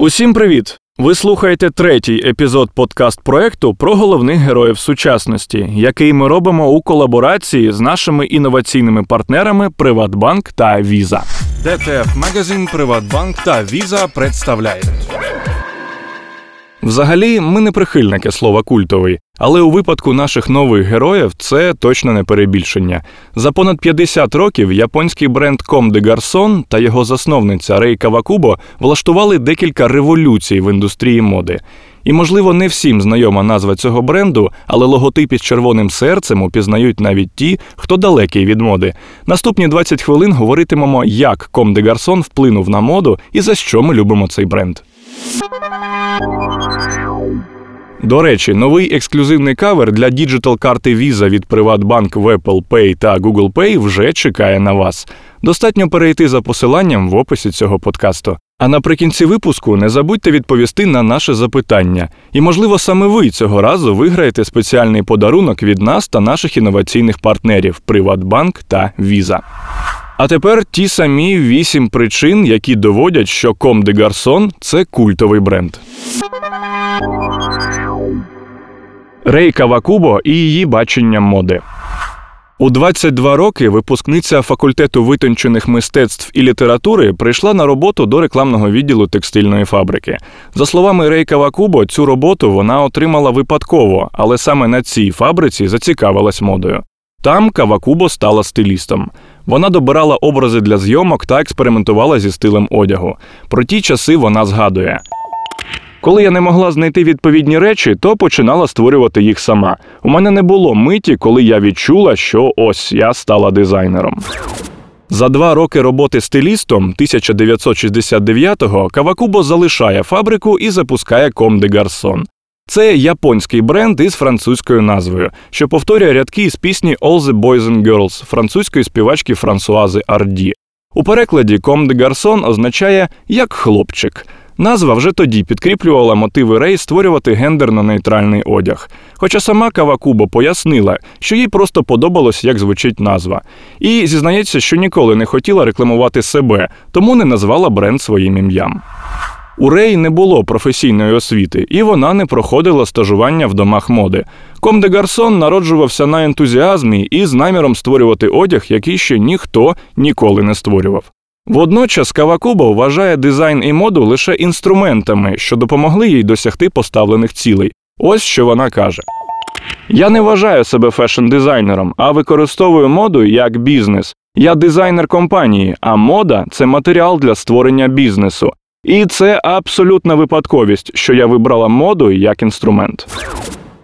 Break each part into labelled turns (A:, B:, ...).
A: Усім привіт! Ви слухаєте третій епізод подкаст проекту про головних героїв сучасності, який ми робимо у колаборації з нашими інноваційними партнерами Приватбанк та Віза. ДТФ Магазин, Приватбанк та Віза представляють. Взагалі, ми не прихильники слова культовий, але у випадку наших нових героїв це точно не перебільшення. За понад 50 років японський бренд Comme des Garçons та його засновниця Рей Кавакубо влаштували декілька революцій в індустрії моди. І, можливо, не всім знайома назва цього бренду, але логотип із червоним серцем упізнають навіть ті, хто далекий від моди. Наступні 20 хвилин говоритимемо, як Comme des Garçons вплинув на моду і за що ми любимо цей бренд. До речі, новий ексклюзивний кавер для діджитал-карти Visa від Приватбанк в Apple Pay та Google Pay вже чекає на вас. Достатньо перейти за посиланням в описі цього подкасту. А наприкінці випуску не забудьте відповісти на наше запитання. І, можливо, саме ви цього разу виграєте спеціальний подарунок від нас та наших інноваційних партнерів Приватбанк та Visa. А тепер ті самі вісім причин, які доводять, що Comme des Garçons – це культовий бренд. Рей Кавакубо і її бачення моди. У 22 роки випускниця факультету витончених мистецтв і літератури прийшла на роботу до рекламного відділу текстильної фабрики. За словами Рей Кавакубо, цю роботу вона отримала випадково, але саме на цій фабриці зацікавилась модою. Там Кавакубо стала стилістом. Вона добирала образи для зйомок та експериментувала зі стилем одягу. Про ті часи вона згадує. Коли я не могла знайти відповідні речі, то починала створювати їх сама. У мене не було миті, коли я відчула, що ось я стала дизайнером. За два роки роботи стилістом 1969-го Кавакубо залишає фабрику і запускає Comme des Garçons. Це японський бренд із французькою назвою, що повторює рядки із пісні All the Boys and Girls французької співачки Франсуази Арді. У перекладі Comme des Garçons означає як хлопчик. Назва вже тоді підкріплювала мотиви Рей створювати гендерно-нейтральний одяг. Хоча сама Кавакубо пояснила, що їй просто подобалось, як звучить назва, і зізнається, що ніколи не хотіла рекламувати себе, тому не назвала бренд своїм ім'ям. У Рей не було професійної освіти, і вона не проходила стажування в домах моди. Comme des Garçons народжувався на ентузіазмі і з наміром створювати одяг, який ще ніхто ніколи не створював. Водночас Кавакубо вважає дизайн і моду лише інструментами, що допомогли їй досягти поставлених цілей. Ось що вона каже: Я не вважаю себе фешн-дизайнером, а використовую моду як бізнес. Я дизайнер компанії, а мода це матеріал для створення бізнесу. І це абсолютна випадковість, що я вибрала моду як інструмент.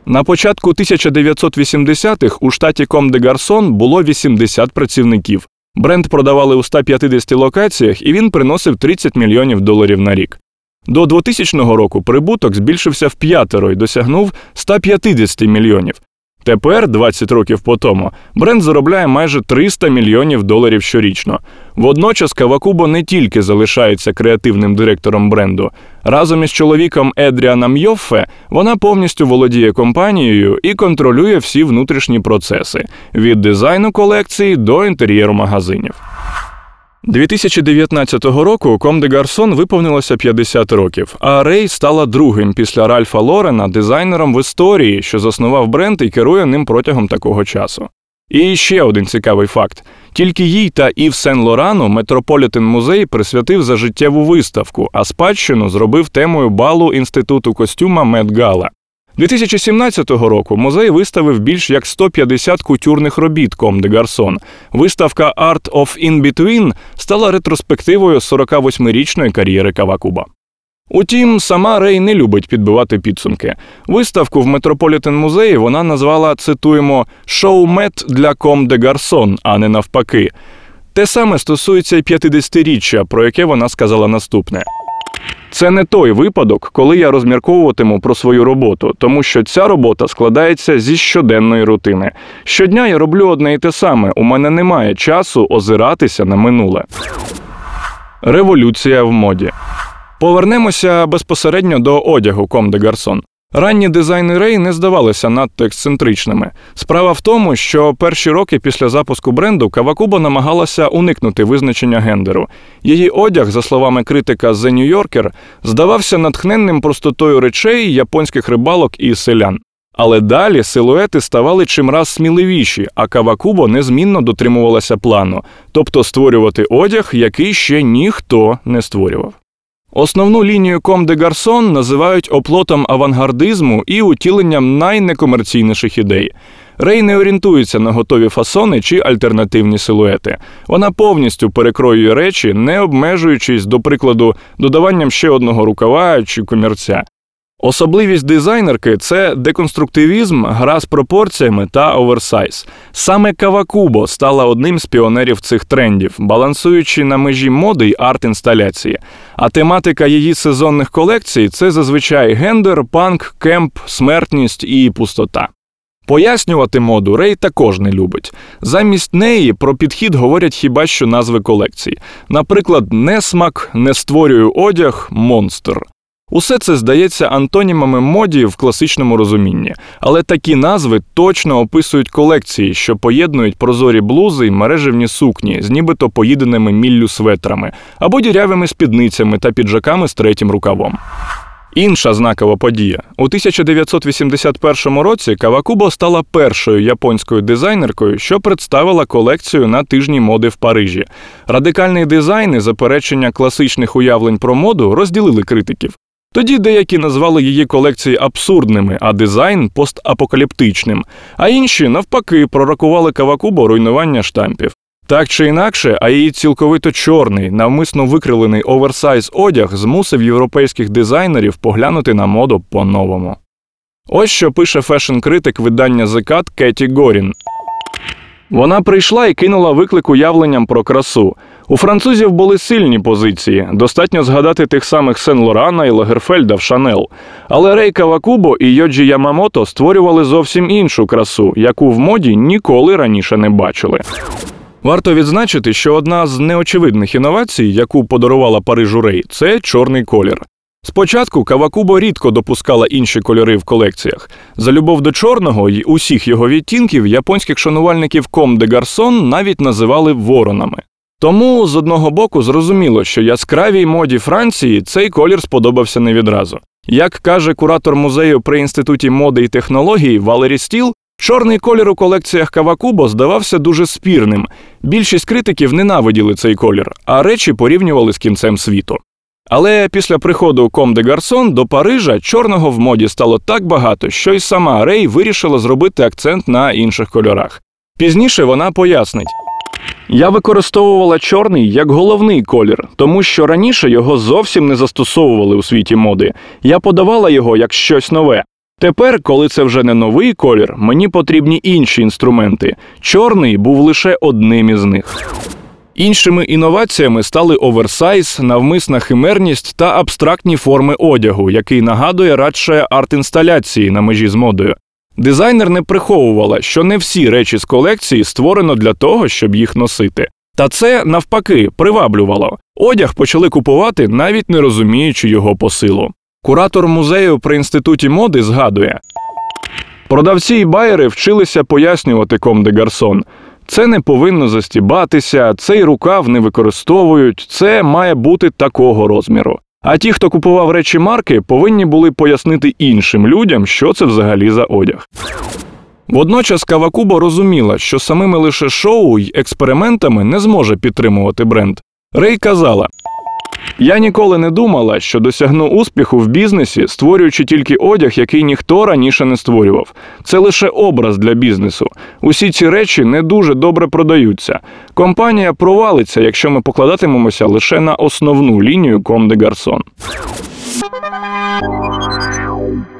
A: На початку 1980-х у штаті Ком де Гарсон було 80 працівників. Бренд продавали у 150 локаціях, і він приносив 30 мільйонів доларів на рік. До 2000 року прибуток збільшився в п'ятеро і досягнув 150 мільйонів. Тепер, 20 років по тому, бренд заробляє майже 300 мільйонів доларів щорічно. Водночас Кавакубо не тільки залишається креативним директором бренду. Разом із чоловіком Едріаном Йоффе вона повністю володіє компанією і контролює всі внутрішні процеси від дизайну колекції до інтер'єру магазинів. 2019 року Ком де Гарсон виповнилося 50 років, а Рей стала другим після Ральфа Лорена дизайнером в історії, що заснував бренд і керує ним протягом такого часу. І ще один цікавий факт: тільки їй та Ів Сен Лорану Метрополітен музей присвятив за життєву виставку, а спадщину зробив темою балу інституту костюма Мед Гала. 2017 року музей виставив більш як 150 кутюрних робіт Ком де Гарсон. Виставка Art of In-Between стала ретроспективою 48-річної кар'єри Кавакуба. Утім, сама Рей не любить підбивати підсумки. Виставку в Метрополітен музеї вона назвала, цитуємо, «Шоу-мет для Ком де Гарсон, а не навпаки. Те саме стосується й 50-річчя, про яке вона сказала наступне. Це не той випадок, коли я розмірковуватиму про свою роботу, тому що ця робота складається зі щоденної рутини. Щодня я роблю одне і те саме. У мене немає часу озиратися на минуле. Революція в моді. Повернемося безпосередньо до одягу Ком де Гарсон. Ранні дизайни Рей не здавалися надто ексцентричними. Справа в тому, що перші роки після запуску бренду Кавакуба намагалася уникнути визначення гендеру. Її одяг, за словами критика The New Yorker, здавався натхненним простотою речей японських рибалок і селян. Але далі силуети ставали чимраз сміливіші, а Кавакубо незмінно дотримувалася плану, тобто створювати одяг, який ще ніхто не створював. Основну лінію Ком де Гарсон називають оплотом авангардизму і утіленням найнекомерційніших ідей. Рей не орієнтується на готові фасони чи альтернативні силуети. Вона повністю перекроює речі, не обмежуючись, до прикладу, додаванням ще одного рукава чи комірця. Особливість дизайнерки це деконструктивізм, гра з пропорціями та оверсайз. Саме Кавакубо стала одним з піонерів цих трендів, балансуючи на межі моди й арт-інсталяції. А тематика її сезонних колекцій це зазвичай гендер, панк, кемп, смертність і пустота. Пояснювати моду Рей також не любить. Замість неї про підхід говорять хіба що назви колекцій. Наприклад, несмак, не створюю одяг, монстр. Усе це здається антонімами моді в класичному розумінні, але такі назви точно описують колекції, що поєднують прозорі блузи й мережевні сукні з нібито поїденими міллю светрами або дірявими спідницями та піджаками з третім рукавом. Інша знакова подія у 1981 році Кавакубо стала першою японською дизайнеркою, що представила колекцію на тижні моди в Парижі. Радикальний дизайн і заперечення класичних уявлень про моду розділили критиків. Тоді деякі назвали її колекції абсурдними, а дизайн постапокаліптичним, а інші, навпаки, пророкували Кавакубо руйнування штампів. Так чи інакше, а її цілковито чорний, навмисно викрилений оверсайз одяг змусив європейських дизайнерів поглянути на моду по-новому. Ось що пише фешн-критик видання Cut Кеті Горін. Вона прийшла і кинула виклик уявленням про красу. У французів були сильні позиції, достатньо згадати тих самих Сен Лорана і Лагерфельда в Шанел. Але Рей Кавакубо і Йоджі Ямамото створювали зовсім іншу красу, яку в моді ніколи раніше не бачили. Варто відзначити, що одна з неочевидних інновацій, яку подарувала Парижу Рей, це чорний колір. Спочатку Кавакубо рідко допускала інші кольори в колекціях. За любов до чорного й усіх його відтінків японських шанувальників Comme des Garçons навіть називали воронами. Тому з одного боку зрозуміло, що яскравій моді Франції цей колір сподобався не відразу. Як каже куратор музею при інституті моди і технологій Валері Стіл, чорний колір у колекціях Кавакубо здавався дуже спірним. Більшість критиків ненавиділи цей колір, а речі порівнювали з кінцем світу. Але після приходу Ком де Гарсон до Парижа чорного в моді стало так багато, що й сама Рей вирішила зробити акцент на інших кольорах. Пізніше вона пояснить. Я використовувала чорний як головний колір, тому що раніше його зовсім не застосовували у світі моди. Я подавала його як щось нове. Тепер, коли це вже не новий колір, мені потрібні інші інструменти. Чорний був лише одним із них. Іншими інноваціями стали оверсайз, навмисна химерність та абстрактні форми одягу, який нагадує радше арт-інсталяції на межі з модою. Дизайнер не приховувала, що не всі речі з колекції створено для того, щоб їх носити. Та це навпаки приваблювало. Одяг почали купувати, навіть не розуміючи його посилу. Куратор музею при інституті моди згадує: продавці і байери вчилися пояснювати ком де гарсон. Це не повинно застібатися, цей рукав не використовують, це має бути такого розміру. А ті, хто купував речі марки, повинні були пояснити іншим людям, що це взагалі за одяг. Водночас Кавакубо розуміла, що самими лише шоу й експериментами не зможе підтримувати бренд. Рей казала: я ніколи не думала, що досягну успіху в бізнесі, створюючи тільки одяг, який ніхто раніше не створював. Це лише образ для бізнесу. Усі ці речі не дуже добре продаються. Компанія провалиться, якщо ми покладатимемося лише на основну лінію Ком де Гарсон.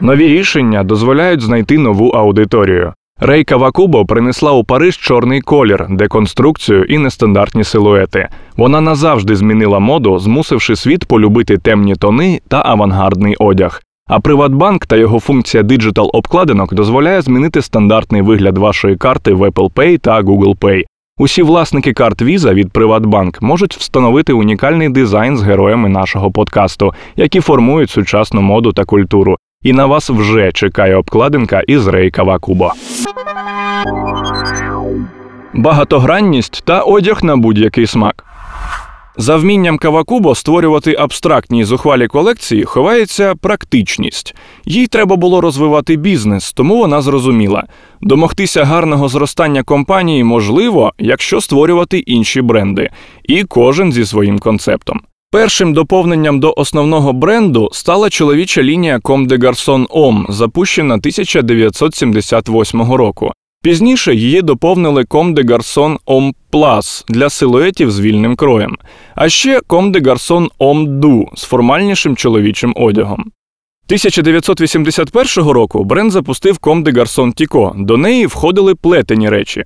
A: Нові рішення дозволяють знайти нову аудиторію. Рей Кавакубо принесла у Париж чорний колір, деконструкцію і нестандартні силуети. Вона назавжди змінила моду, змусивши світ полюбити темні тони та авангардний одяг. А Приватбанк та його функція Digital обкладинок дозволяє змінити стандартний вигляд вашої карти в Apple Pay та Google Pay. Усі власники карт Visa від Приватбанк можуть встановити унікальний дизайн з героями нашого подкасту, які формують сучасну моду та культуру. І на вас вже чекає обкладинка із Рей Кавакубо. Багатогранність та одяг на будь-який смак. За вмінням Кавакубо створювати абстрактні й зухвалі колекції ховається практичність. Їй треба було розвивати бізнес, тому вона зрозуміла. Домогтися гарного зростання компанії можливо, якщо створювати інші бренди, і кожен зі своїм концептом. Першим доповненням до основного бренду стала чоловіча лінія Comme des Garçons Homme, запущена 1978 року. Пізніше її доповнили Comme des Garçons Homme Plus для силуетів з вільним кроєм, а ще Comme des Garçons Homme Du з формальнішим чоловічим одягом. 1981 року бренд запустив Comme des Garçons Tico. До неї входили плетені речі.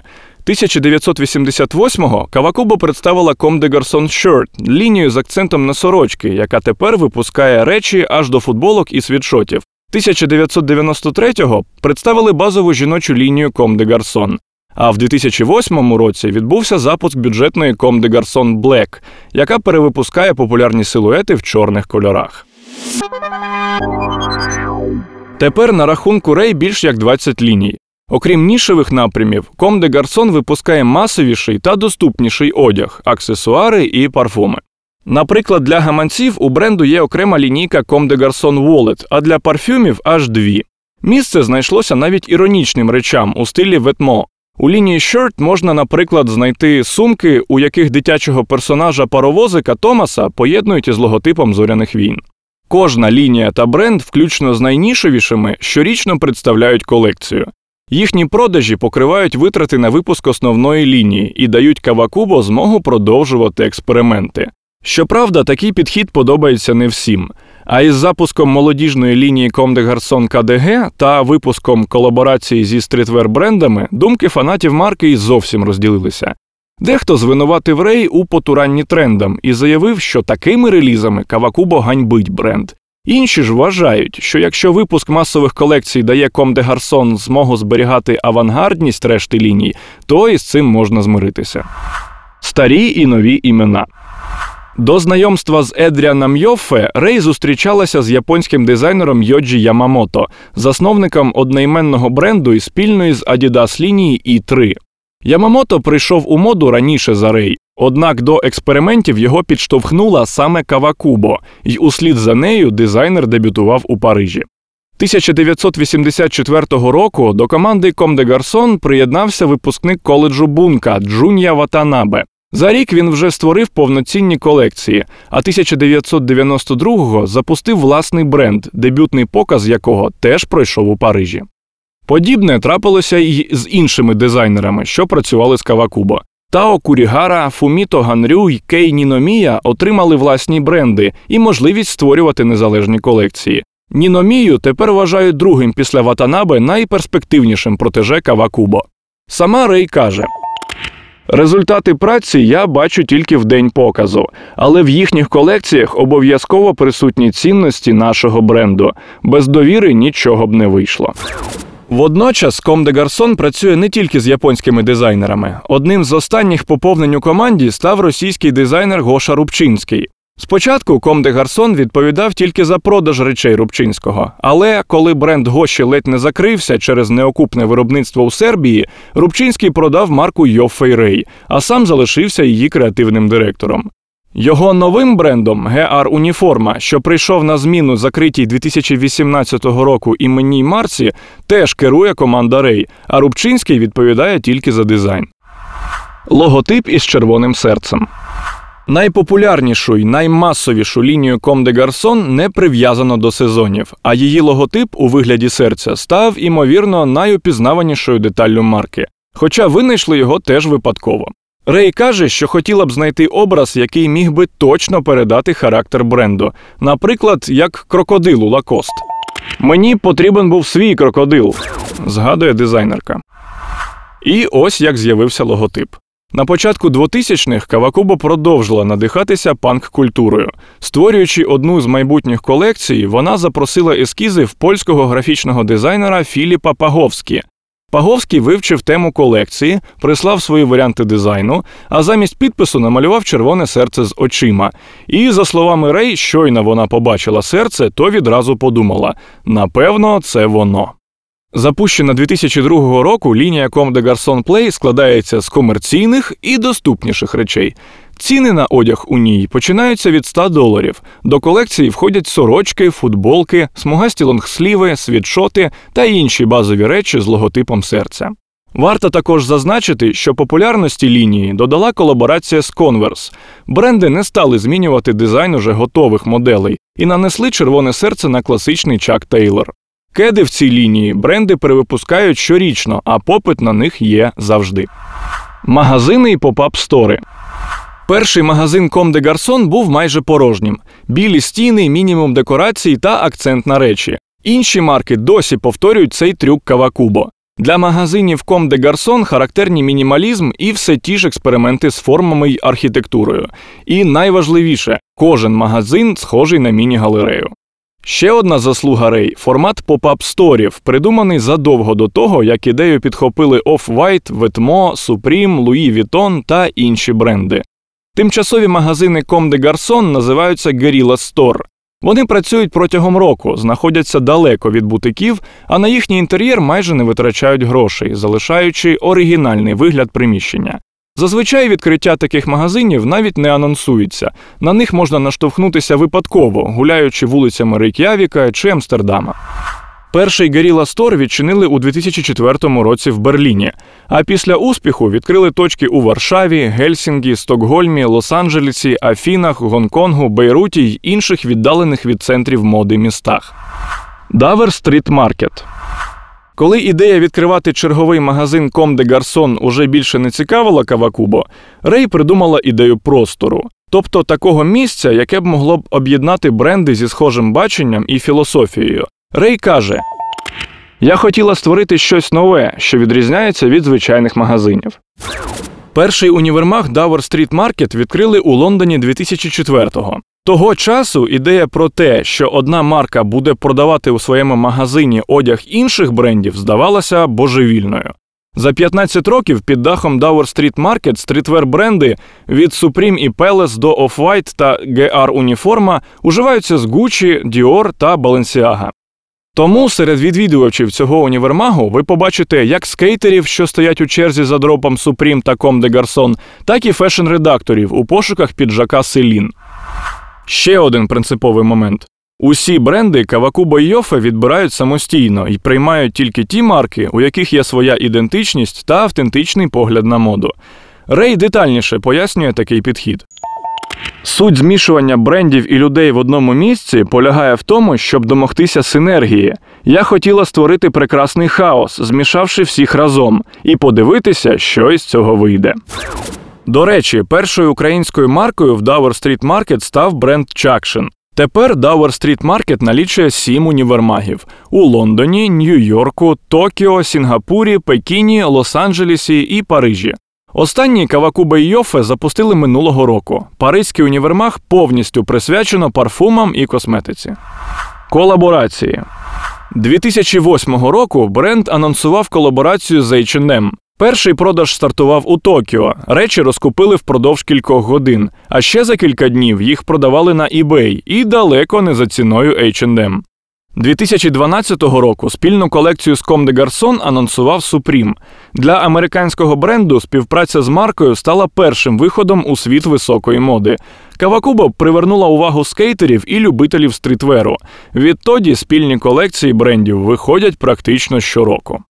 A: 1988-го Кавакубо представила Comme des Garçons Shirt, лінію з акцентом на сорочки, яка тепер випускає речі аж до футболок і світшотів. 1993-го представили базову жіночу лінію Comme des Garçons. А в 2008 році відбувся запуск бюджетної Comme des Garçons Black, яка перевипускає популярні силуети в чорних кольорах. Тепер на рахунку Рей більш як 20 ліній. Окрім нішевих напрямів, Comme des Garçons випускає масовіший та доступніший одяг, аксесуари і парфуми. Наприклад, для гаманців у бренду є окрема лінійка Comme des Garçons Wallet, а для парфюмів аж дві. Місце знайшлося навіть іронічним речам у стилі ветмо. У лінії Shirt можна, наприклад, знайти сумки, у яких дитячого персонажа паровозика Томаса поєднують із логотипом зоряних війн. Кожна лінія та бренд, включно з найнішевішими, щорічно представляють колекцію. Їхні продажі покривають витрати на випуск основної лінії і дають Кавакубо змогу продовжувати експерименти. Щоправда, такий підхід подобається не всім. А із запуском молодіжної лінії des Garçons KDG та випуском колаборації зі стрітвер брендами думки фанатів марки і зовсім розділилися. Дехто звинуватив Рей у потуранні трендам і заявив, що такими релізами Кавакубо ганьбить бренд. Інші ж вважають, що якщо випуск масових колекцій дає Comme des Garçons змогу зберігати авангардність решти ліній, то із цим можна змиритися. Старі і нові імена. До знайомства з Едріаном Йоффе Рей зустрічалася з японським дизайнером Йоджі Ямамото, засновником одноіменного бренду і спільної з Adidas лінії і 3 Ямамото прийшов у моду раніше за Рей, однак до експериментів його підштовхнула саме Кавакубо, і услід за нею дизайнер дебютував у Парижі. 1984 року до команди des Garçons приєднався випускник коледжу Бунка Джун'я Ватанабе. За рік він вже створив повноцінні колекції, а 1992-го запустив власний бренд, дебютний показ якого теж пройшов у Парижі. Подібне трапилося й з іншими дизайнерами, що працювали з Кавакубо. Тао Курігара, Фуміто Ганрю й Кей Ніномія отримали власні бренди і можливість створювати незалежні колекції. Ніномію тепер вважають другим після Ватанабе найперспективнішим протеже Кавакубо. Сама Рей каже. Результати праці я бачу тільки в день показу, але в їхніх колекціях обов'язково присутні цінності нашого бренду. Без довіри нічого б не вийшло. Водночас Comme des Garçons працює не тільки з японськими дизайнерами. Одним з останніх поповнень у команді став російський дизайнер Гоша Рубчинський. Спочатку Comme des Garçons відповідав тільки за продаж речей Рубчинського, але коли бренд Гоші ледь не закрився через неокупне виробництво у Сербії, Рубчинський продав марку Йоффей Рей, а сам залишився її креативним директором. Його новим брендом ГР Уніформа, що прийшов на зміну закритій 2018 року іменній Марці, теж керує команда Рей, а Рубчинський відповідає тільки за дизайн. Логотип із червоним серцем. Найпопулярнішу й наймасовішу лінію Comme des Garçons не прив'язано до сезонів, а її логотип у вигляді серця став, імовірно, найупізнаванішою деталлю марки. Хоча винайшли його теж випадково. Рей каже, що хотіла б знайти образ, який міг би точно передати характер бренду, наприклад, як крокодилу Лакост. Мені потрібен був свій крокодил, згадує дизайнерка. І ось як з'явився логотип. На початку 2000-х Кавакубо продовжила надихатися панк-культурою. Створюючи одну з майбутніх колекцій, вона запросила ескізи в польського графічного дизайнера Філіпа Паговські. Паговський вивчив тему колекції, прислав свої варіанти дизайну, а замість підпису намалював червоне серце з очима. І, за словами Рей, щойно вона побачила серце, то відразу подумала: напевно, це воно. Запущена 2002 року лінія Comme des Garçons Play складається з комерційних і доступніших речей. Ціни на одяг у ній починаються від 100 доларів. До колекції входять сорочки, футболки, смугасті лонгсліви, світшоти та інші базові речі з логотипом серця. Варто також зазначити, що популярності лінії додала колаборація з Converse. Бренди не стали змінювати дизайн уже готових моделей і нанесли червоне серце на класичний Chuck Taylor. Кеди в цій лінії бренди перевипускають щорічно, а попит на них є завжди. Магазини і pop-up store и. Перший магазин Comme des Garçons був майже порожнім: білі стіни, мінімум декорацій та акцент на речі. Інші марки досі повторюють цей трюк Кавакубо. Для магазинів Comme des Garçons характерні мінімалізм і все ті ж експерименти з формами й архітектурою. І найважливіше, кожен магазин схожий на міні-галерею. Ще одна заслуга Рей формат pop-up store ів, придуманий задовго до того, як ідею підхопили Off-White, Vetements, Supreme, Louis Vuitton та інші бренди. Тимчасові магазини Comme des Garçons називаються Guerrilla Store. Вони працюють протягом року, знаходяться далеко від бутиків, а на їхній інтер'єр майже не витрачають грошей, залишаючи оригінальний вигляд приміщення. Зазвичай відкриття таких магазинів навіть не анонсується. На них можна наштовхнутися випадково, гуляючи вулицями Рейк'явіка чи Амстердама. Перший Guerrilla Store відчинили у 2004 році в Берліні, а після успіху відкрили точки у Варшаві, Гельсінкі, Стокгольмі, Лос-Анджелесі, Афінах, Гонконгу, Бейруті й інших віддалених від центрів моди містах. Давер Стріт Маркет коли ідея відкривати черговий магазин Comme des Garçons уже більше не цікавила Кавакубо, Рей придумала ідею простору, тобто такого місця, яке б могло б об'єднати бренди зі схожим баченням і філософією. Рей каже: Я хотіла створити щось нове, що відрізняється від звичайних магазинів. Перший універмаг Dower Street Market відкрили у Лондоні 2004-го. Того часу ідея про те, що одна марка буде продавати у своєму магазині одяг інших брендів, здавалася божевільною. За 15 років під дахом Dower Street Market стрітвер бренди від Supreme і Palace до Off-White та GR Уніформа уживаються з Gucci, Dior та Balenciaga. Тому серед відвідувачів цього універмагу ви побачите як скейтерів, що стоять у черзі за дропом Supreme та Comme des Garçons, так і фешн-редакторів у пошуках піджака Селін. Ще один принциповий момент. Усі бренди Кавакуба Йофе відбирають самостійно і приймають тільки ті марки, у яких є своя ідентичність та автентичний погляд на моду. Рей детальніше пояснює такий підхід. Суть змішування брендів і людей в одному місці полягає в тому, щоб домогтися синергії. Я хотіла створити прекрасний хаос, змішавши всіх разом, і подивитися, що із цього вийде. До речі, першою українською маркою в Dower Street Market став бренд Чакшин. Тепер Dower Street Market налічує сім універмагів у Лондоні, Нью-Йорку, Токіо, Сінгапурі, Пекіні, Лос-Анджелесі і Парижі. Останній Кавакуба і Йофе запустили минулого року. Паризький універмаг повністю присвячено парфумам і косметиці. Колаборації 2008 року бренд анонсував колаборацію з H&M. Перший продаж стартував у Токіо. Речі розкупили впродовж кількох годин, а ще за кілька днів їх продавали на eBay і далеко не за ціною H&M. 2012 року спільну колекцію з Comme des Garçons анонсував Supreme. Для американського бренду співпраця з маркою стала першим виходом у світ високої моди. Кавакубо привернула увагу скейтерів і любителів стрітверу. Відтоді спільні колекції брендів виходять практично щороку.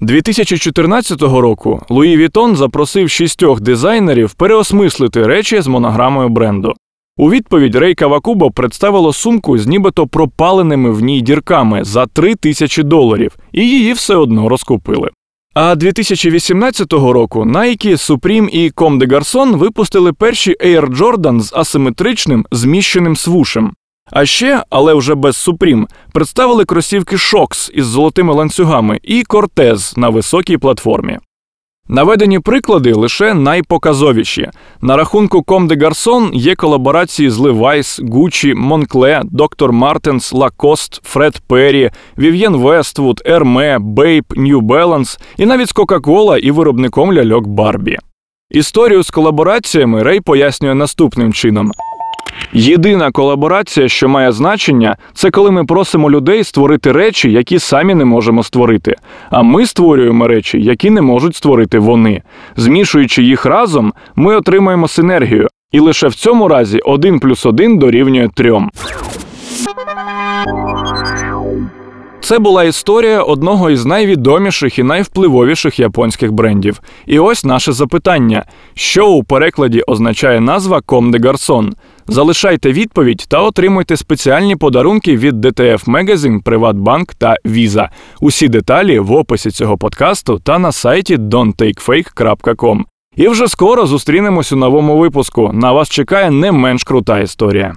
A: 2014 року Louis Vuitton запросив шістьох дизайнерів переосмислити речі з монограмою бренду. У відповідь Рей Кавакубо представила сумку з нібито пропаленими в ній дірками за 3 тисячі доларів, і її все одно розкупили. А 2018 року Nike, Supreme і Comme des Garçons випустили перші Air Jordan з асиметричним зміщеним свушем. А ще, але вже без Supreme, представили кросівки Shox із золотими ланцюгами і Cortez на високій платформі. Наведені приклади лише найпоказовіші. На рахунку Comme des Garçons є колаборації з Levi's, Gucci, Moncler, Dr. Martens, Lacoste, Фред Перрі, Vivienne Westwood, Hermé, Bape, New Balance і навіть з Coca-Cola і виробником ляльок Барбі. Історію з колабораціями Рей пояснює наступним чином. Єдина колаборація, що має значення, це коли ми просимо людей створити речі, які самі не можемо створити. А ми створюємо речі, які не можуть створити вони. Змішуючи їх разом, ми отримаємо синергію. І лише в цьому разі 1 плюс 1 дорівнює 3. Це була історія одного із найвідоміших і найвпливовіших японських брендів. І ось наше запитання: що у перекладі означає назва Comme des Garçons? Залишайте відповідь та отримуйте спеціальні подарунки від DTF Magazine, Приватбанк та Visa. Усі деталі в описі цього подкасту та на сайті don'ttakefake.com. І вже скоро зустрінемось у новому випуску. На вас чекає не менш крута історія.